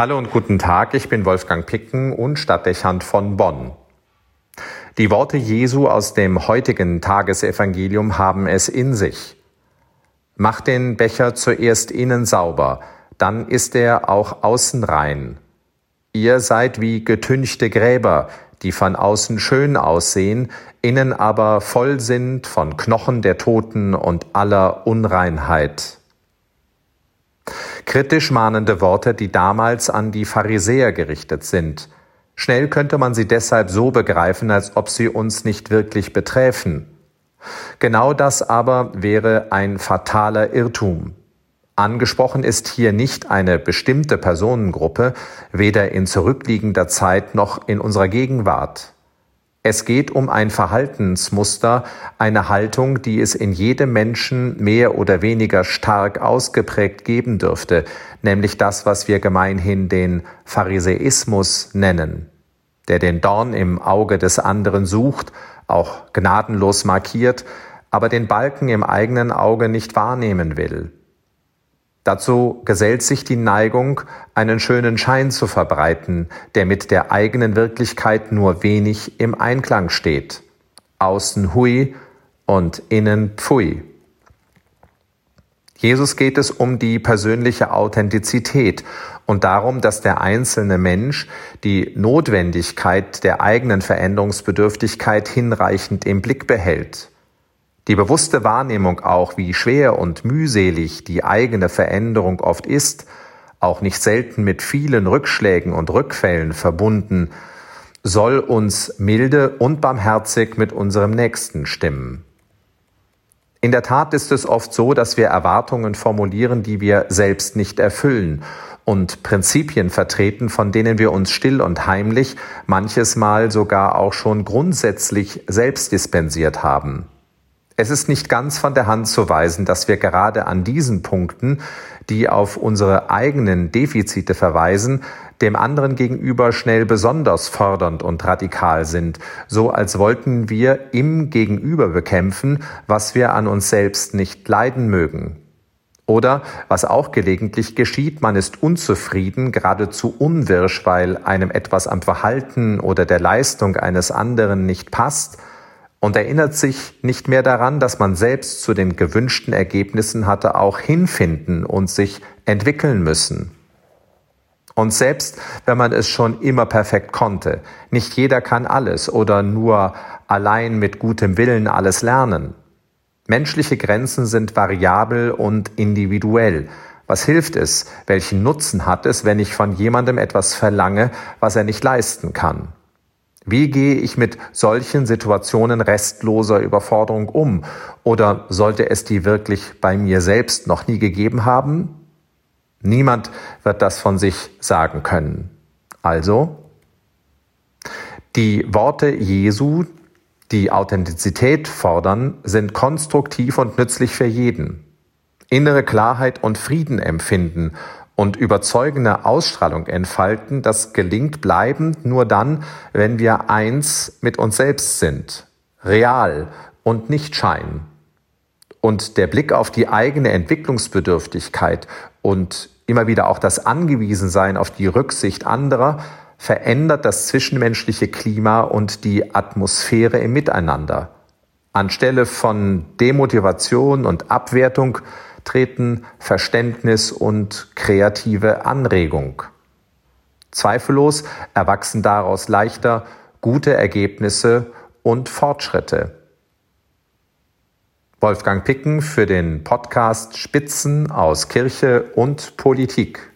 Hallo und guten Tag, ich bin Wolfgang Picken und Stadtdechant von Bonn. Die Worte Jesu aus dem heutigen Tagesevangelium haben es in sich. Macht den Becher zuerst innen sauber, dann ist er auch außen rein. Ihr seid wie getünchte Gräber, die von außen schön aussehen, innen aber voll sind von Knochen der Toten und aller Unreinheit. Kritisch mahnende Worte, die damals an die Pharisäer gerichtet sind. Schnell könnte man sie deshalb so begreifen, als ob sie uns nicht wirklich beträfen. Genau das aber wäre ein fataler Irrtum. Angesprochen ist hier nicht eine bestimmte Personengruppe, weder in zurückliegender Zeit noch in unserer Gegenwart. Es geht um ein Verhaltensmuster, eine Haltung, die es in jedem Menschen mehr oder weniger stark ausgeprägt geben dürfte, nämlich das, was wir gemeinhin den Pharisäismus nennen, der den Dorn im Auge des anderen sucht, auch gnadenlos markiert, aber den Balken im eigenen Auge nicht wahrnehmen will. Dazu gesellt sich die Neigung, einen schönen Schein zu verbreiten, der mit der eigenen Wirklichkeit nur wenig im Einklang steht. Außen hui und innen pfui. Jesus geht es um die persönliche Authentizität und darum, dass der einzelne Mensch die Notwendigkeit der eigenen Veränderungsbedürftigkeit hinreichend im Blick behält. Die bewusste Wahrnehmung auch, wie schwer und mühselig die eigene Veränderung oft ist, auch nicht selten mit vielen Rückschlägen und Rückfällen verbunden, soll uns milde und barmherzig mit unserem Nächsten stimmen. In der Tat ist es oft so, dass wir Erwartungen formulieren, die wir selbst nicht erfüllen und Prinzipien vertreten, von denen wir uns still und heimlich manches Mal sogar auch schon grundsätzlich selbst dispensiert haben. Es ist nicht ganz von der Hand zu weisen, dass wir gerade an diesen Punkten, die auf unsere eigenen Defizite verweisen, dem anderen gegenüber schnell besonders fordernd und radikal sind, so als wollten wir im Gegenüber bekämpfen, was wir an uns selbst nicht leiden mögen. Oder, was auch gelegentlich geschieht, man ist unzufrieden, geradezu unwirsch, weil einem etwas am Verhalten oder der Leistung eines anderen nicht passt, und erinnert sich nicht mehr daran, dass man selbst zu den gewünschten Ergebnissen hatte auch hinfinden und sich entwickeln müssen. Und selbst wenn man es schon immer perfekt konnte, nicht jeder kann alles oder nur allein mit gutem Willen alles lernen. Menschliche Grenzen sind variabel und individuell. Was hilft es? Welchen Nutzen hat es, wenn ich von jemandem etwas verlange, was er nicht leisten kann? Wie gehe ich mit solchen Situationen restloser Überforderung um? Oder sollte es die wirklich bei mir selbst noch nie gegeben haben? Niemand wird das von sich sagen können. Also, die Worte Jesu, die Authentizität fordern, sind konstruktiv und nützlich für jeden. Innere Klarheit und Frieden empfinden und überzeugende Ausstrahlung entfalten, das gelingt bleibend nur dann, wenn wir eins mit uns selbst sind, real und nicht Schein. Und der Blick auf die eigene Entwicklungsbedürftigkeit und immer wieder auch das Angewiesensein auf die Rücksicht anderer verändert das zwischenmenschliche Klima und die Atmosphäre im Miteinander. Anstelle von Demotivation und Abwertung treten Verständnis und kreative Anregung. Zweifellos erwachsen daraus leichter gute Ergebnisse und Fortschritte. Wolfgang Picken für den Podcast Spitzen aus Kirche und Politik.